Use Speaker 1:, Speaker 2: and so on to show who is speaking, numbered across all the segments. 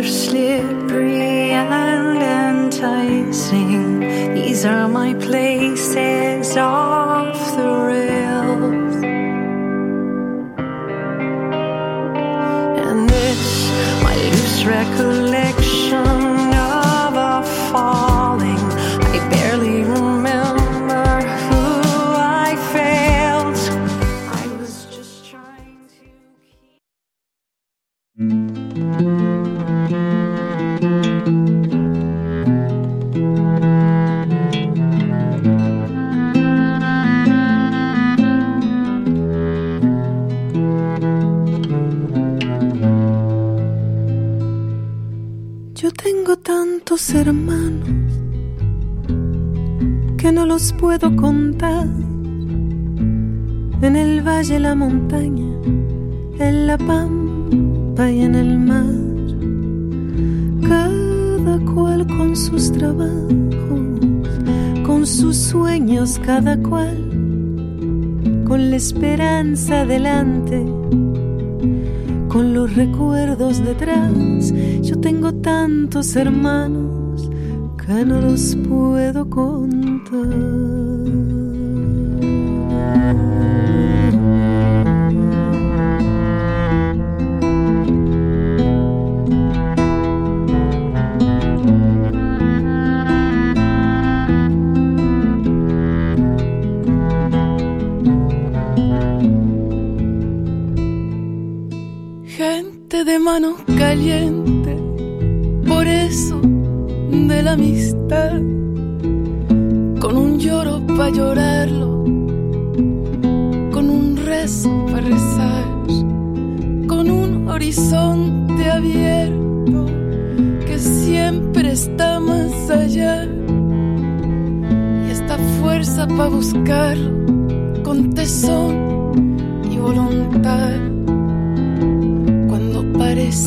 Speaker 1: dieser Schlier hermanos que no los puedo contar. En el valle, la montaña, en la pampa y en el mar. Cada cual con sus trabajos, con sus sueños, cada cual con la esperanza delante con los recuerdos detrás. Yo tengo tantos hermanos que no los puedo contar.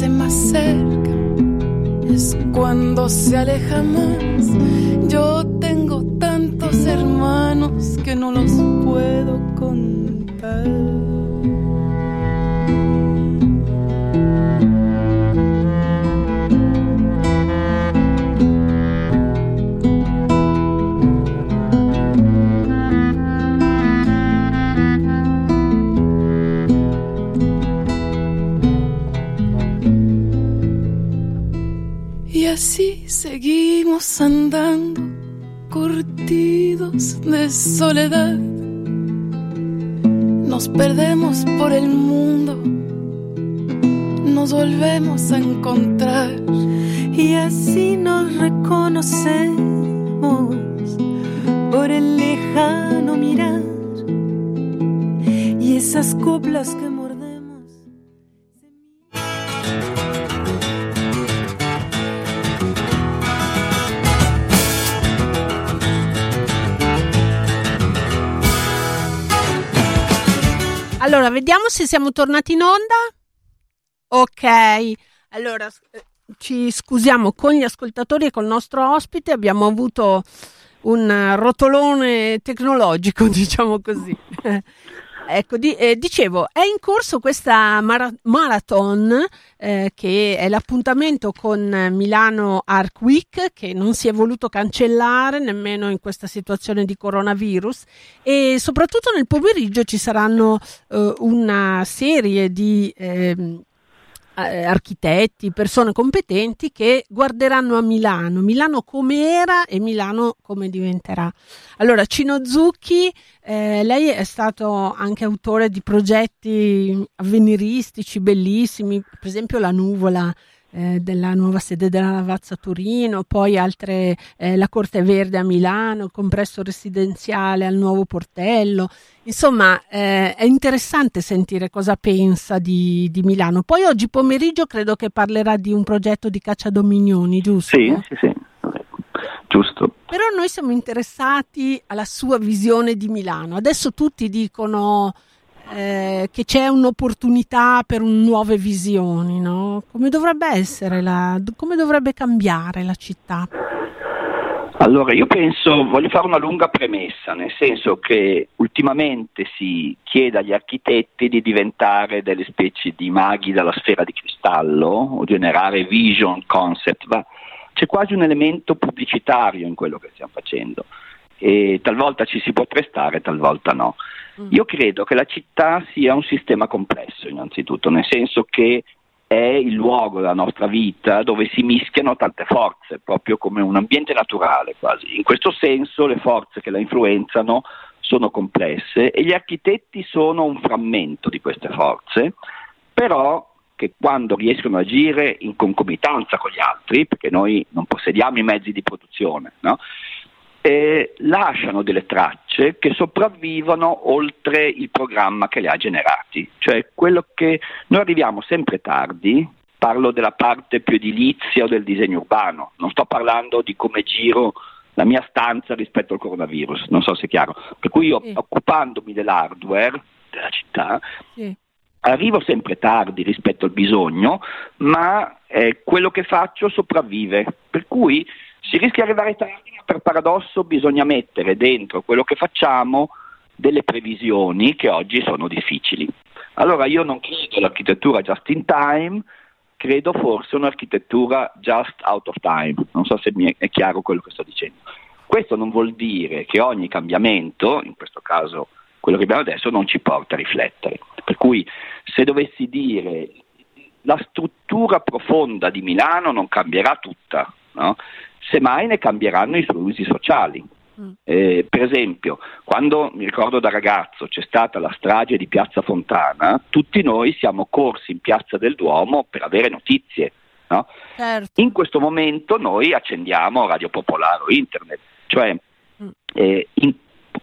Speaker 2: Más cerca es cuando se aleja más. Yo tengo tantos hermanos que no los puedo contar. Así seguimos andando, curtidos de soledad. Nos perdemos por el mundo, nos volvemos a encontrar.
Speaker 1: Y así nos reconocemos por el lejano mirar y esas coplas que
Speaker 3: Allora, vediamo se siamo tornati in onda. Ok, allora ci scusiamo con gli ascoltatori e col nostro ospite. Abbiamo avuto un rotolone tecnologico, diciamo così. Ecco, di- eh, dicevo, è in corso questa mara- marathon eh, che è l'appuntamento con Milano Arc Week che non si è voluto cancellare nemmeno in questa situazione di coronavirus. E soprattutto nel pomeriggio ci saranno eh, una serie di ehm, eh, architetti, persone competenti che guarderanno a Milano, Milano come era e Milano come diventerà. Allora, Cino Zucchi, eh, lei è stato anche autore di progetti avveniristici bellissimi, per esempio La Nuvola eh, della nuova sede della Lavazza a Torino, poi altre, eh, la Corte Verde a Milano, il complesso residenziale al Nuovo Portello. Insomma, eh, è interessante sentire cosa pensa di, di Milano. Poi oggi pomeriggio credo che parlerà di un progetto di cacciadominioni, giusto?
Speaker 4: Sì, sì, sì, giusto.
Speaker 3: Però noi siamo interessati alla sua visione di Milano. Adesso tutti dicono eh, che c'è un'opportunità per un- nuove visioni, no? Come dovrebbe essere la, come dovrebbe cambiare la città?
Speaker 4: Allora, io penso, voglio fare una lunga premessa, nel senso che ultimamente si chiede agli architetti di diventare delle specie di maghi dalla sfera di cristallo o generare vision concept, ma c'è quasi un elemento pubblicitario in quello che stiamo facendo e talvolta ci si può prestare, talvolta no. Mm. Io credo che la città sia un sistema complesso innanzitutto, nel senso che è il luogo della nostra vita dove si mischiano tante forze, proprio come un ambiente naturale quasi. In questo senso le forze che la influenzano sono complesse e gli architetti sono un frammento di queste forze, però che quando riescono a agire in concomitanza con gli altri, perché noi non possediamo i mezzi di produzione, no? Eh, lasciano delle tracce che sopravvivono oltre il programma che le ha generati. Cioè quello che noi arriviamo sempre tardi, parlo della parte più edilizia o del disegno urbano, non sto parlando di come giro la mia stanza rispetto al coronavirus, non so se è chiaro. Per cui io sì. occupandomi dell'hardware della città, sì. arrivo sempre tardi rispetto al bisogno, ma eh, quello che faccio sopravvive. Per cui si rischia di arrivare tardi, ma per paradosso bisogna mettere dentro quello che facciamo delle previsioni che oggi sono difficili. Allora io non credo all'architettura just in time, credo forse un'architettura just out of time. Non so se mi è chiaro quello che sto dicendo. Questo non vuol dire che ogni cambiamento, in questo caso quello che abbiamo adesso, non ci porta a riflettere. Per cui se dovessi dire la struttura profonda di Milano non cambierà tutta, no? semmai ne cambieranno i suoi usi sociali. Mm. Eh, per esempio, quando mi ricordo da ragazzo c'è stata la strage di Piazza Fontana, tutti noi siamo corsi in Piazza del Duomo per avere notizie. No? Certo. In questo momento noi accendiamo Radio Popolare o Internet, cioè mm. eh, in,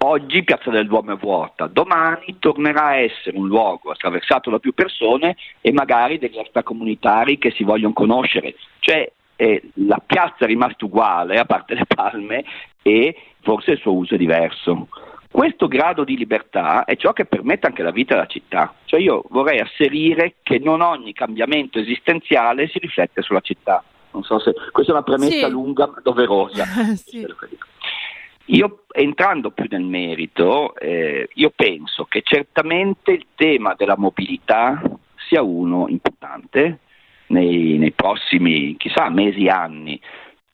Speaker 4: oggi Piazza del Duomo è vuota, domani tornerà a essere un luogo attraversato da più persone e magari degli extracomunitari che si vogliono conoscere. Cioè eh, la piazza è rimasta uguale, a parte le palme, e forse il suo uso è diverso. Questo grado di libertà è ciò che permette anche la vita della città. Cioè io vorrei asserire che non ogni cambiamento esistenziale si riflette sulla città. Non so se questa è una premessa sì. lunga ma doverosa. sì. Io entrando più nel merito, eh, io penso che certamente il tema della mobilità sia uno importante, nei, nei prossimi, chissà, mesi, anni,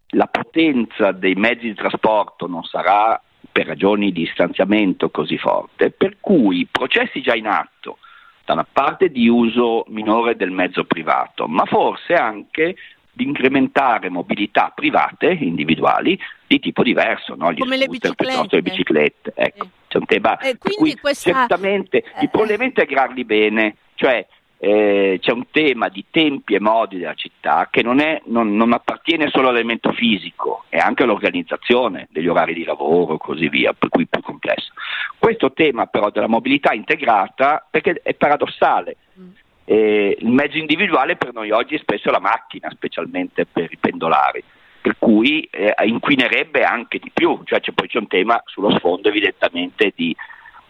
Speaker 4: la potenza dei mezzi di trasporto non sarà per ragioni di stanziamento così forte, per cui processi già in atto, da una parte di uso minore del mezzo privato, ma forse anche di incrementare mobilità private, individuali, di tipo diverso, no?
Speaker 3: Gli come le biciclette.
Speaker 4: le biciclette. Ecco, eh. c'è un tema
Speaker 3: eh, quindi questa...
Speaker 4: certamente il problema è integrarli bene, cioè eh, c'è un tema di tempi e modi della città che non, è, non, non, appartiene solo all'elemento fisico, è anche all'organizzazione degli orari di lavoro e così via, per cui più complesso. Questo tema però della mobilità integrata, perché è paradossale, mm. eh, il mezzo individuale per noi oggi è spesso la macchina, specialmente per i pendolari, per cui eh, inquinerebbe anche di più, cioè c'è poi c'è un tema sullo sfondo evidentemente di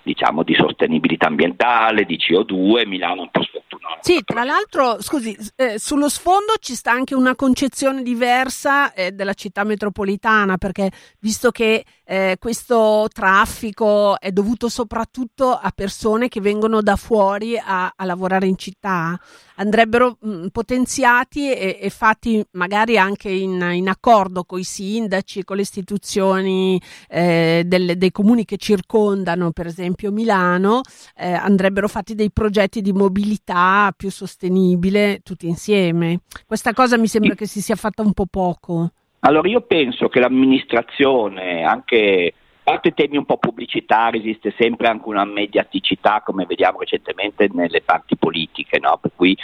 Speaker 4: diciamo, di sostenibilità ambientale, di CO2, Milano è un po' sfortunata.
Speaker 3: Sì, tra l'altro, scusi, eh, sullo sfondo ci sta anche una concezione diversa eh, della città metropolitana, perché visto che eh, questo traffico è dovuto soprattutto a persone che vengono da fuori a, a lavorare in città, andrebbero mh, mm, potenziati e, e, fatti magari anche in, in, accordo con i sindaci, con le istituzioni eh, del, dei comuni che circondano, per esempio Milano, eh, andrebbero fatti dei progetti di mobilità più sostenibile tutti insieme. Questa cosa mi sembra che si sia fatta un po' poco.
Speaker 4: Allora io penso che l'amministrazione, anche a parte temi un po' pubblicitari, esiste sempre anche una mediaticità, come vediamo recentemente nelle parti politiche, no? per cui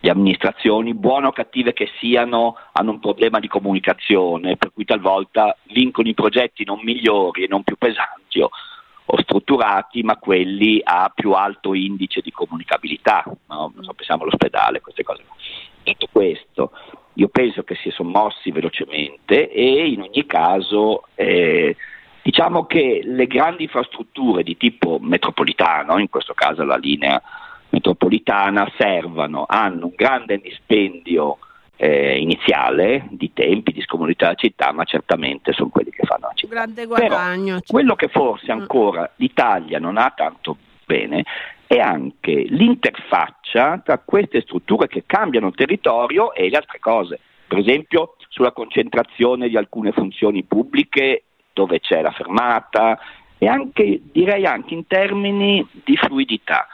Speaker 4: le amministrazioni, buone o cattive che siano, hanno un problema di comunicazione, per cui talvolta vincono i progetti non migliori e non più pesanti o, strutturati, ma quelli a più alto indice di comunicabilità. No? Pensiamo all'ospedale, queste cose. Detto questo, io penso che si sono mossi velocemente e in ogni caso eh, diciamo che le grandi infrastrutture di tipo metropolitano, in questo caso la linea metropolitana, servono, hanno un grande dispendio eh, iniziale di tempi, di scomunità della città, ma certamente sono quelli che fanno la città.
Speaker 3: Grande guadagno. Però,
Speaker 4: quello che forse mm. ancora l'Italia non ha tanto bene è anche l'interfaccia tra queste strutture che cambiano territorio e le altre cose. Per esempio sulla concentrazione di alcune funzioni pubbliche dove c'è la fermata e anche, direi anche in termini di fluidità.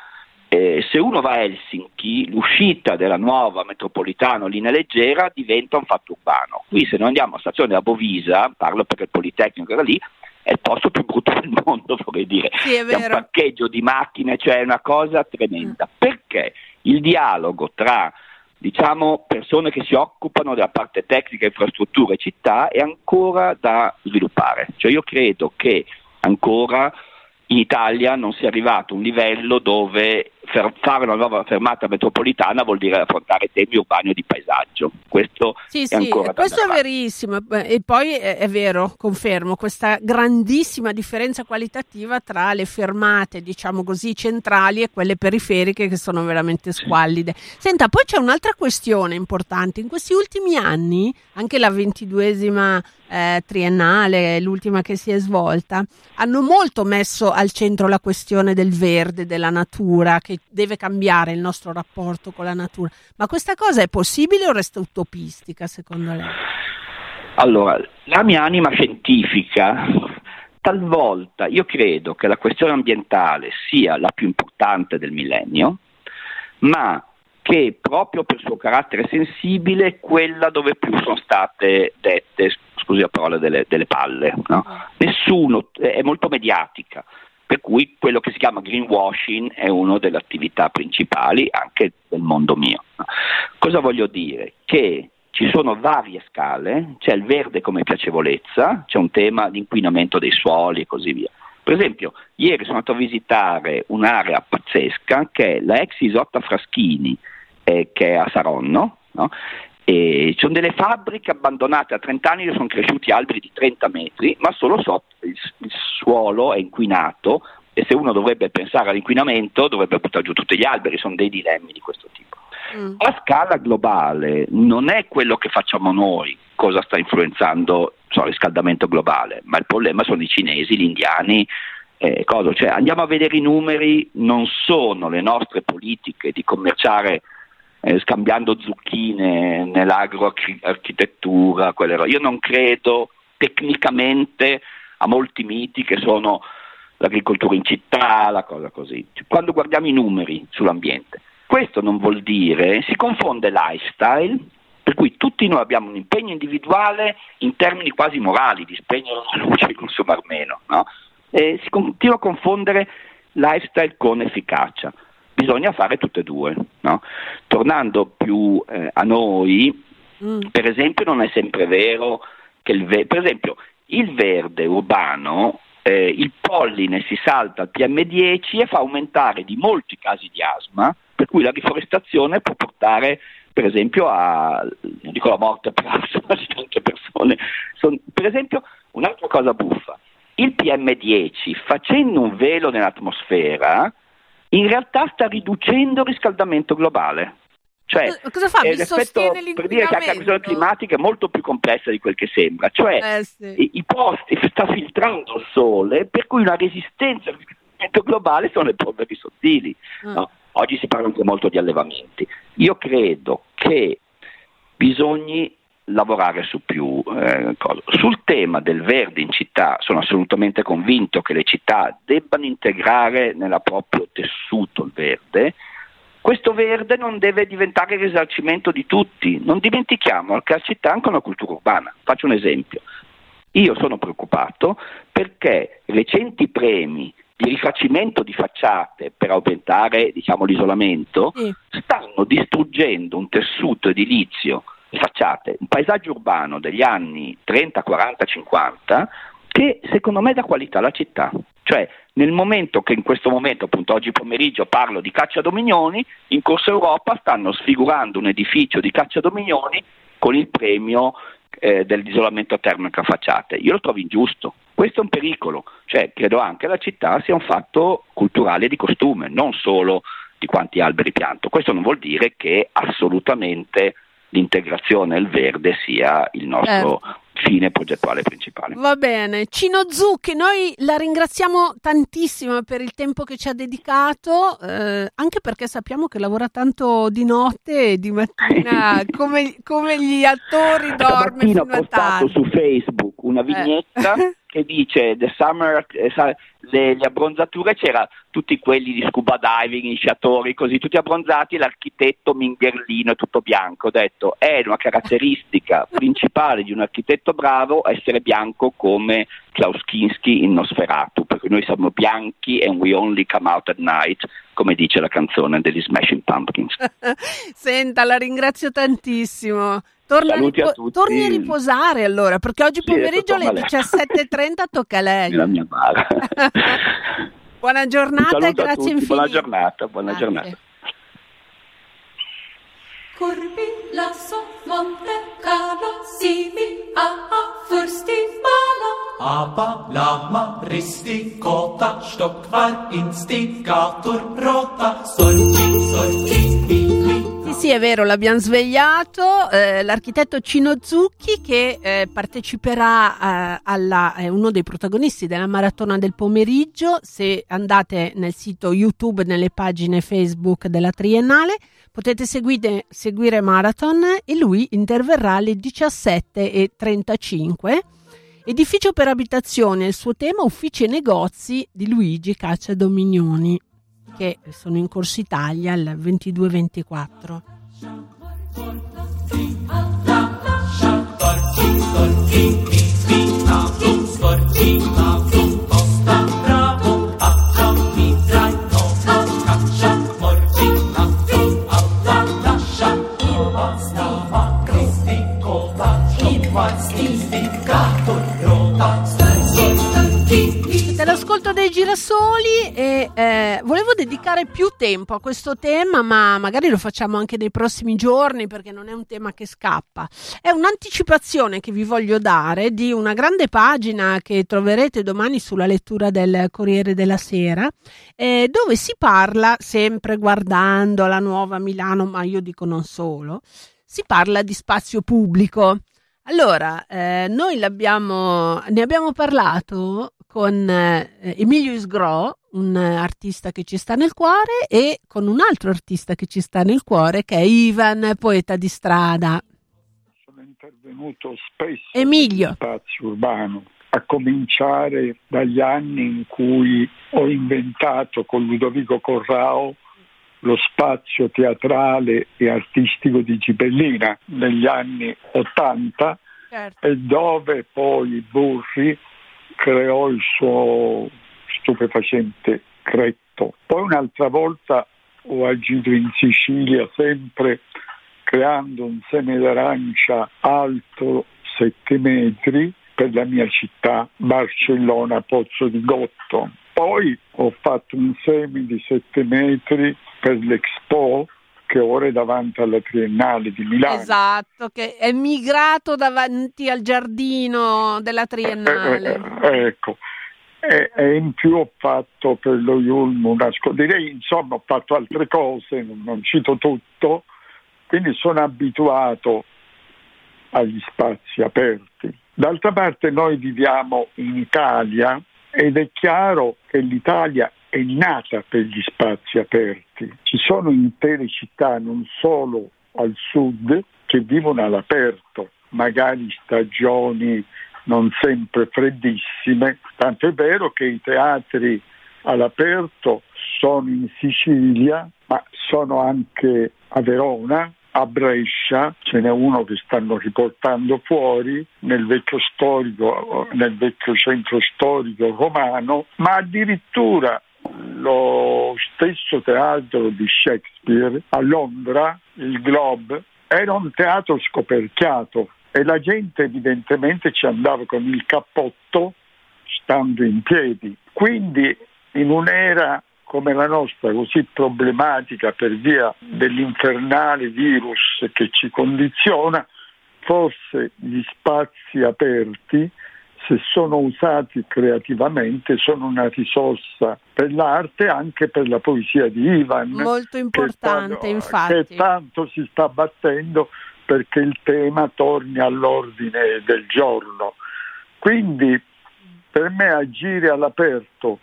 Speaker 4: Eh, se uno va a Helsinki, l'uscita della nuova metropolitana linea leggera diventa un fatto urbano. Qui se noi andiamo a stazione a Bovisa, parlo perché il Politecnico era lì, è il posto più brutto del mondo, vorrei dire.
Speaker 3: Sì, è,
Speaker 4: è un parcheggio di macchine, cioè è una cosa tremenda. Mm. Perché il dialogo tra diciamo, persone che si occupano della parte tecnica, infrastrutture e città è ancora da sviluppare. Cioè io credo che ancora in Italia non sia arrivato a un livello dove fare una nuova fermata metropolitana vuol dire affrontare temi urbani e di paesaggio. Questo
Speaker 3: sì,
Speaker 4: è
Speaker 3: sì,
Speaker 4: ancora
Speaker 3: questo è verissimo. E poi è, vero, confermo, questa grandissima differenza qualitativa tra le fermate, diciamo così, centrali e quelle periferiche che sono veramente squallide. Senta, poi c'è un'altra questione importante. In questi ultimi anni, anche la ventiduesima eh, triennale, l'ultima che si è svolta, hanno molto messo al centro la questione del verde, della natura, che deve cambiare il nostro rapporto con la natura. Ma questa cosa è possibile o resta utopistica secondo lei?
Speaker 4: Allora, la mia anima scientifica, talvolta io credo che la questione ambientale sia la più importante del millennio, ma che proprio per il suo carattere sensibile è quella dove più sono state dette, scusi la parola, delle, delle palle. No? Nessuno, è molto mediatica, per cui quello che si chiama greenwashing è una delle attività principali anche del mondo mio. Cosa voglio dire? Che ci sono varie scale, c'è il verde come piacevolezza, c'è un tema di inquinamento dei suoli e così via. Per esempio, ieri sono andato a visitare un'area pazzesca che è la ex Isotta Fraschini, eh, che è a Saronno, no? E ci sono delle fabbriche abbandonate a 30 anni dove sono cresciuti alberi di 30 metri, ma solo sotto il, il suolo è inquinato e se uno dovrebbe pensare all'inquinamento dovrebbe buttare giù tutti gli alberi, sono dei dilemmi di questo tipo. Mm. A scala globale non è quello che facciamo noi cosa sta influenzando so, il riscaldamento globale, ma il problema sono i cinesi, gli indiani, eh, cioè, andiamo a vedere i numeri, non sono le nostre politiche di commerciare eh, scambiando zucchine nell'agroarchitettura. Io non credo tecnicamente a molti miti che sono l'agricoltura in città, la cosa così. Quando guardiamo i numeri sull'ambiente, questo non vuol dire, si confonde lifestyle, per cui tutti noi abbiamo un impegno individuale in termini quasi morali, di spegnere la luce e consumare meno, no? e si continua a confondere lifestyle con efficacia bisogna fare tutte e due. No? Tornando più eh, a noi, mm. per esempio non è sempre vero che il, ve- per esempio, il verde urbano, eh, il polline si salta al PM10 e fa aumentare di molti casi di asma, per cui la riforestazione può portare per esempio a, non dico la morte per asma di tante persone, Son, per esempio un'altra cosa buffa, il PM10 facendo un velo nell'atmosfera in realtà sta riducendo il riscaldamento globale. Cioè,
Speaker 3: cosa fa?
Speaker 4: Mi sostiene per dire che la cambiazione climatica è molto più complessa di quel che sembra, cioè eh, sì. i, i, posti sta filtrando il sole, per cui una resistenza al riscaldamento globale sono le polveri sottili. Mm. No? Oggi si parla anche molto di allevamenti. Io credo che bisogni lavorare su più eh, cose. Sul tema del verde in città sono assolutamente convinto che le città debbano integrare nel proprio tessuto il verde. Questo verde non deve diventare il risarcimento di tutti. Non dimentichiamo che la città ha anche una cultura urbana. Faccio un esempio. Io sono preoccupato perché recenti premi di rifacimento di facciate per aumentare diciamo, l'isolamento sì. stanno distruggendo un tessuto edilizio facciate, un paesaggio urbano degli anni 30, 40, 50 che secondo me dà qualità alla città. Cioè, nel momento che in questo momento, appunto oggi pomeriggio parlo di caccia dominioni, in Corso Europa stanno sfigurando un edificio di caccia dominioni con il premio eh, dell'isolamento termico a facciate. Io lo trovo ingiusto. Questo è un pericolo, cioè credo anche la città sia un fatto culturale di costume, non solo di quanti alberi pianto. Questo non vuol dire che assolutamente l'integrazione e il verde sia il nostro certo fine progettuale principale.
Speaker 3: Va bene, Cino Zucchi, noi la ringraziamo tantissimo per il tempo che ci ha dedicato, eh, anche perché sappiamo che lavora tanto di notte e di mattina come, come gli attori dorme fino a tardi.
Speaker 4: ho postato su Facebook una eh. vignetta eh. che dice The Summer, eh, le, le, abbronzature c'era tutti quelli di scuba diving, sciatori, così, tutti abbronzati, l'architetto mingherlino tutto bianco. Ho detto, è una caratteristica principale di un architetto bravo essere bianco come Klaus Kinski in Nosferatu, perché noi siamo bianchi and we only come out at night, come dice la canzone degli Smashing Pumpkins.
Speaker 3: Senta, la ringrazio tantissimo. Torna ripo- torni a riposare allora, perché oggi sì, pomeriggio alle 17.30 tocca a lei.
Speaker 4: La mia bara.
Speaker 3: buona giornata e grazie infinite.
Speaker 4: Buona giornata, buona grazie. giornata.
Speaker 1: Corvilla so Monte Carlo simil a a fürsti mala.
Speaker 5: Aber Lama risti kota, stockt war Instigator rota, solchi, solchi,
Speaker 3: sì, è vero, l'abbiamo svegliato. Eh, l'architetto Cino Zucchi che eh, parteciperà eh, alla, è uno dei protagonisti della maratona del pomeriggio. Se andate nel sito YouTube, nelle pagine Facebook della Triennale, potete seguire, seguire Marathon e lui interverrà alle 17.35. Edificio per abitazione, il suo tema uffici e negozi di Luigi Caccia Dominioni che sono in Corso Italia il 22-24. l'ascolto girasoli e eh, volevo dedicare più tempo a questo tema, ma magari lo facciamo anche nei prossimi giorni perché non è un tema che scappa. È un'anticipazione che vi voglio dare di una grande pagina che troverete domani sulla lettura del Corriere della Sera, eh, dove si parla, sempre guardando la nuova Milano, ma io dico non solo, si parla di spazio pubblico. Allora, eh, noi ne abbiamo parlato con eh, Emilio Isgro, un artista che ci sta nel cuore, e con un altro artista che ci sta nel cuore, che è Ivan, poeta di strada.
Speaker 6: Sono intervenuto spesso
Speaker 3: Emilio.
Speaker 6: spazio urbano, a cominciare dagli anni in cui ho inventato con Ludovico Corrao lo spazio teatrale e artistico di Gibellina negli anni Ottanta certo. e dove poi Burri creò il suo stupefacente cretto. Poi un'altra volta ho agito in Sicilia sempre creando un seme d'arancia alto 7 metri per la mia città, Barcellona, Pozzo di Gotto. Poi ho fatto un seme di 7 metri per l'Expo che ora è davanti alla Triennale di Milano.
Speaker 3: Esatto, che è migrato davanti al giardino della Triennale.
Speaker 6: Eh, eh, ecco, e, e, in più ho fatto per lo Yulm una direi insomma ho fatto altre cose, non, non cito tutto, quindi sono abituato agli spazi aperti. D'altra parte noi viviamo in Italia ed è chiaro che l'Italia è nata per gli spazi aperti. Ci sono intere città, non solo al sud, che vivono all'aperto, magari stagioni non sempre freddissime, tanto è vero che i teatri all'aperto sono in Sicilia, ma sono anche a Verona, a Brescia, ce n'è uno che stanno riportando fuori nel vecchio storico, nel vecchio centro storico romano, ma addirittura lo stesso teatro di Shakespeare a Londra, il Globe, era un teatro scoperchiato e la gente evidentemente ci andava con il cappotto stando in piedi. Quindi in un'era come la nostra, così problematica per via dell'infernale virus che ci condiziona, forse gli spazi aperti se sono usati creativamente, sono una risorsa per l'arte e anche per la poesia di Ivan.
Speaker 3: Molto importante,
Speaker 6: che,
Speaker 3: infatti.
Speaker 6: Che tanto si sta battendo perché il tema torni all'ordine del giorno. Quindi per me agire all'aperto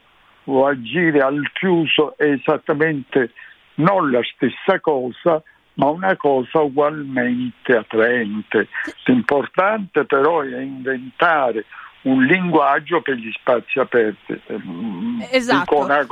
Speaker 6: o agire al chiuso è esattamente non la stessa cosa, ma una cosa ugualmente attraente. L'importante però è inventare un linguaggio per gli spazi aperti.
Speaker 3: Esatto.
Speaker 6: Cosa,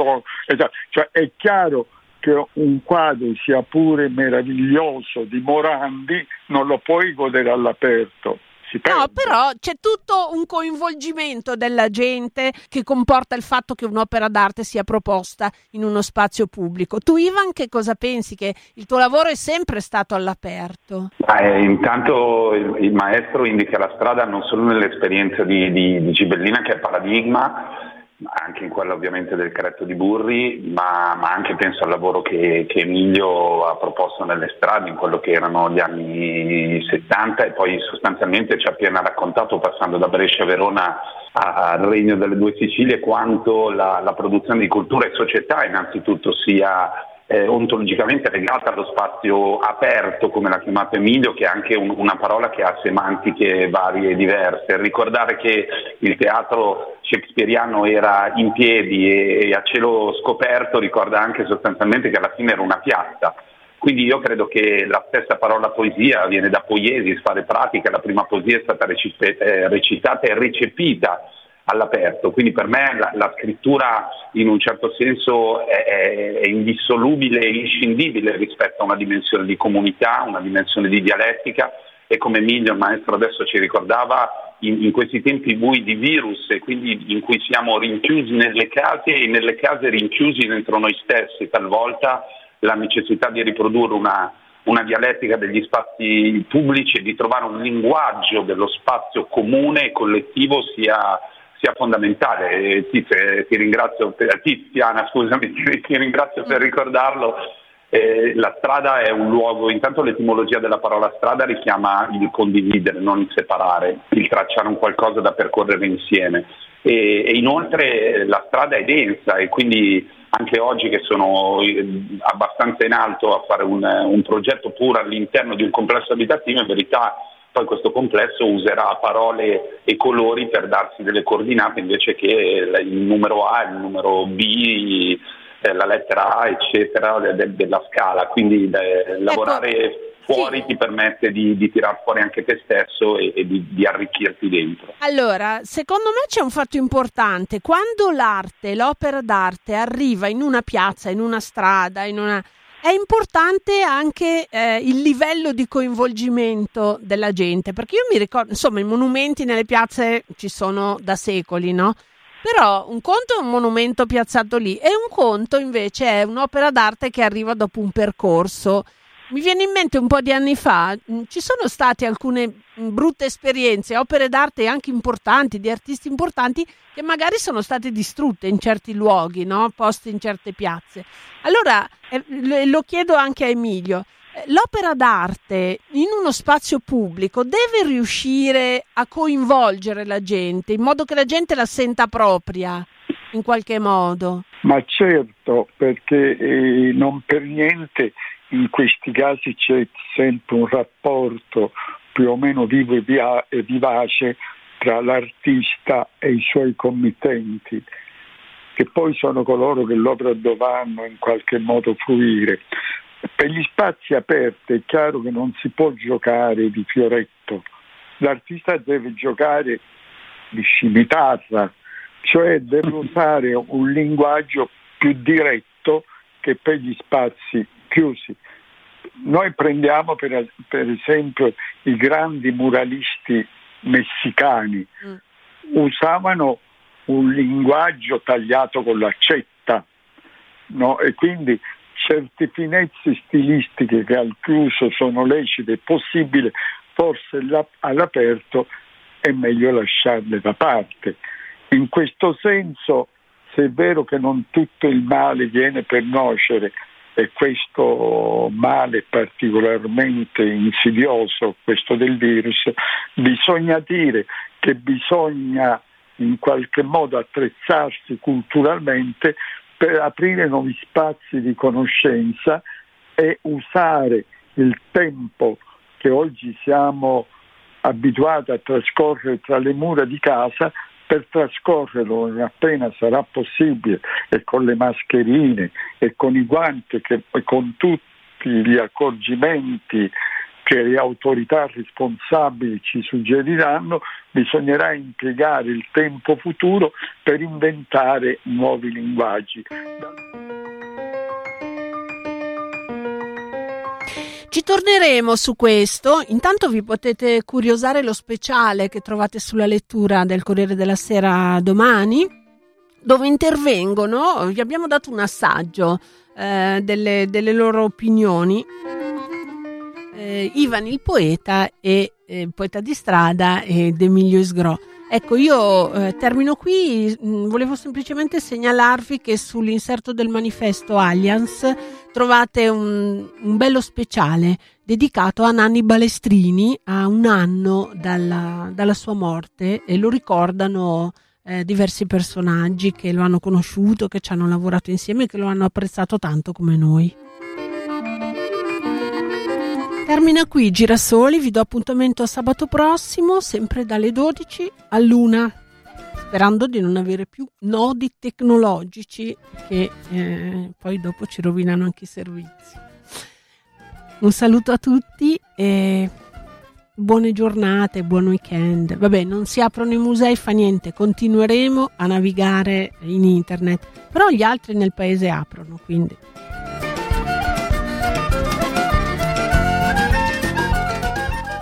Speaker 6: esatto. Cioè, è chiaro che un quadro sia pure meraviglioso di Morandi non lo puoi godere all'aperto
Speaker 3: No, però c'è tutto un coinvolgimento della gente che comporta il fatto che un'opera d'arte sia proposta in uno spazio pubblico. Tu Ivan che cosa pensi? Che il tuo lavoro è sempre stato all'aperto?
Speaker 7: Eh, intanto il, il, maestro indica la strada non solo nell'esperienza di, di, di Gibellina che è paradigma, anche in quella ovviamente del Cretto di Burri, ma, ma anche penso al lavoro che, che, Emilio ha proposto nelle strade in quello che erano gli anni 70 e poi sostanzialmente ci ha appena raccontato passando da Brescia a Verona al Regno delle Due Sicilie quanto la, la produzione di cultura e società innanzitutto sia eh, ontologicamente legata allo spazio aperto, come l'ha chiamato Emilio, che è anche un, una parola che ha semantiche varie e diverse. Ricordare che il teatro shakespeariano era in piedi e, e a cielo scoperto ricorda anche sostanzialmente che alla fine era una piazza. Quindi io credo che la stessa parola poesia viene da poiesis, fare pratica, la prima poesia è stata eh, recitata e recepita all'aperto, quindi per me la, la scrittura in un certo senso è, è, indissolubile e inscindibile rispetto a una dimensione di comunità, una dimensione di dialettica. E come Emilio, il maestro adesso ci ricordava, in, in, questi tempi bui di virus e quindi in cui siamo rinchiusi nelle case e nelle case rinchiusi dentro noi stessi, talvolta la necessità di riprodurre una, una dialettica degli spazi pubblici e di trovare un linguaggio dello spazio comune e collettivo sia sia fondamentale. Tiz, ti ringrazio per, Tiziana, scusami, ti, ringrazio per ricordarlo. Eh, la strada è un luogo, intanto l'etimologia della parola strada richiama il condividere, non il separare, il tracciare un qualcosa da percorrere insieme. E, e inoltre la strada è densa e quindi anche oggi che sono eh, abbastanza in alto a fare un, un progetto puro all'interno di un complesso abitativo, in verità poi questo complesso userà parole e colori per darsi delle coordinate invece che il numero A, il numero B, eh, la lettera A, eccetera, de- de- della scala. Quindi de- ecco. lavorare fuori sì. ti permette di, di tirar fuori anche te stesso e, e di, di, arricchirti dentro.
Speaker 3: Allora, secondo me c'è un fatto importante. Quando l'arte, l'opera d'arte arriva in una piazza, in una strada, in una è importante anche eh, il livello di coinvolgimento della gente, perché io mi ricordo, insomma, i monumenti nelle piazze ci sono da secoli, no? Però un conto è un monumento piazzato lì e un conto invece è un'opera d'arte che arriva dopo un percorso mi viene in mente un po' di anni fa, mm, ci sono state alcune mm, brutte esperienze, opere d'arte anche importanti, di artisti importanti, che magari sono state distrutte in certi luoghi, no? poste in certe piazze. Allora, eh, lo chiedo anche a Emilio, eh, l'opera d'arte in uno spazio pubblico deve riuscire a coinvolgere la gente, in modo che la gente la senta propria, in qualche modo.
Speaker 6: Ma certo, perché eh, non per niente in questi casi c'è sempre un rapporto più o meno vivo e, via- e vivace tra l'artista e i suoi committenti, che poi sono coloro che l'opera dovranno in qualche modo fruire. Per gli spazi aperti è chiaro che non si può giocare di fioretto, l'artista deve giocare di scimitarra, cioè deve usare un linguaggio più diretto che per gli spazi chiusi. Noi prendiamo per, per esempio i grandi muralisti messicani, mm. usavano un linguaggio tagliato con l'accetta no? e quindi certe finezze stilistiche che al chiuso sono lecite e possibili, forse all'aperto è meglio lasciarle da parte. In questo senso, se è vero che non tutto il male viene per nocere, e questo male particolarmente insidioso, questo del virus, bisogna dire che bisogna in qualche modo attrezzarsi culturalmente per aprire nuovi spazi di conoscenza e usare il tempo che oggi siamo abituati a trascorrere tra le mura di casa, per trascorrerlo appena sarà possibile e con le mascherine e con i guanti che, con tutti gli accorgimenti che le autorità responsabili ci suggeriranno, bisognerà impiegare il tempo futuro per inventare nuovi linguaggi.
Speaker 3: Ci torneremo su questo, intanto vi potete curiosare lo speciale che trovate sulla lettura del Corriere della Sera domani, dove intervengono, vi abbiamo dato un assaggio eh, delle, delle, loro opinioni, eh, Ivan il poeta e eh, poeta di strada ed Emilio Isgro. Ecco, io eh, termino qui, mm, volevo semplicemente segnalarvi che sull'inserto del manifesto Allianz trovate un, un bello speciale dedicato a Nanni Balestrini a un anno dalla, dalla sua morte e lo ricordano eh, diversi personaggi che lo hanno conosciuto, che ci hanno lavorato insieme e che lo hanno apprezzato tanto come noi. Termina qui Girasoli, vi do appuntamento sabato prossimo, sempre dalle 12 all'una, sperando di non avere più nodi tecnologici che eh, poi dopo ci rovinano anche i servizi. Un saluto a tutti e buone giornate, buon weekend. Vabbè, non si aprono i musei, fa niente, continueremo a navigare in internet, però gli altri nel paese aprono, quindi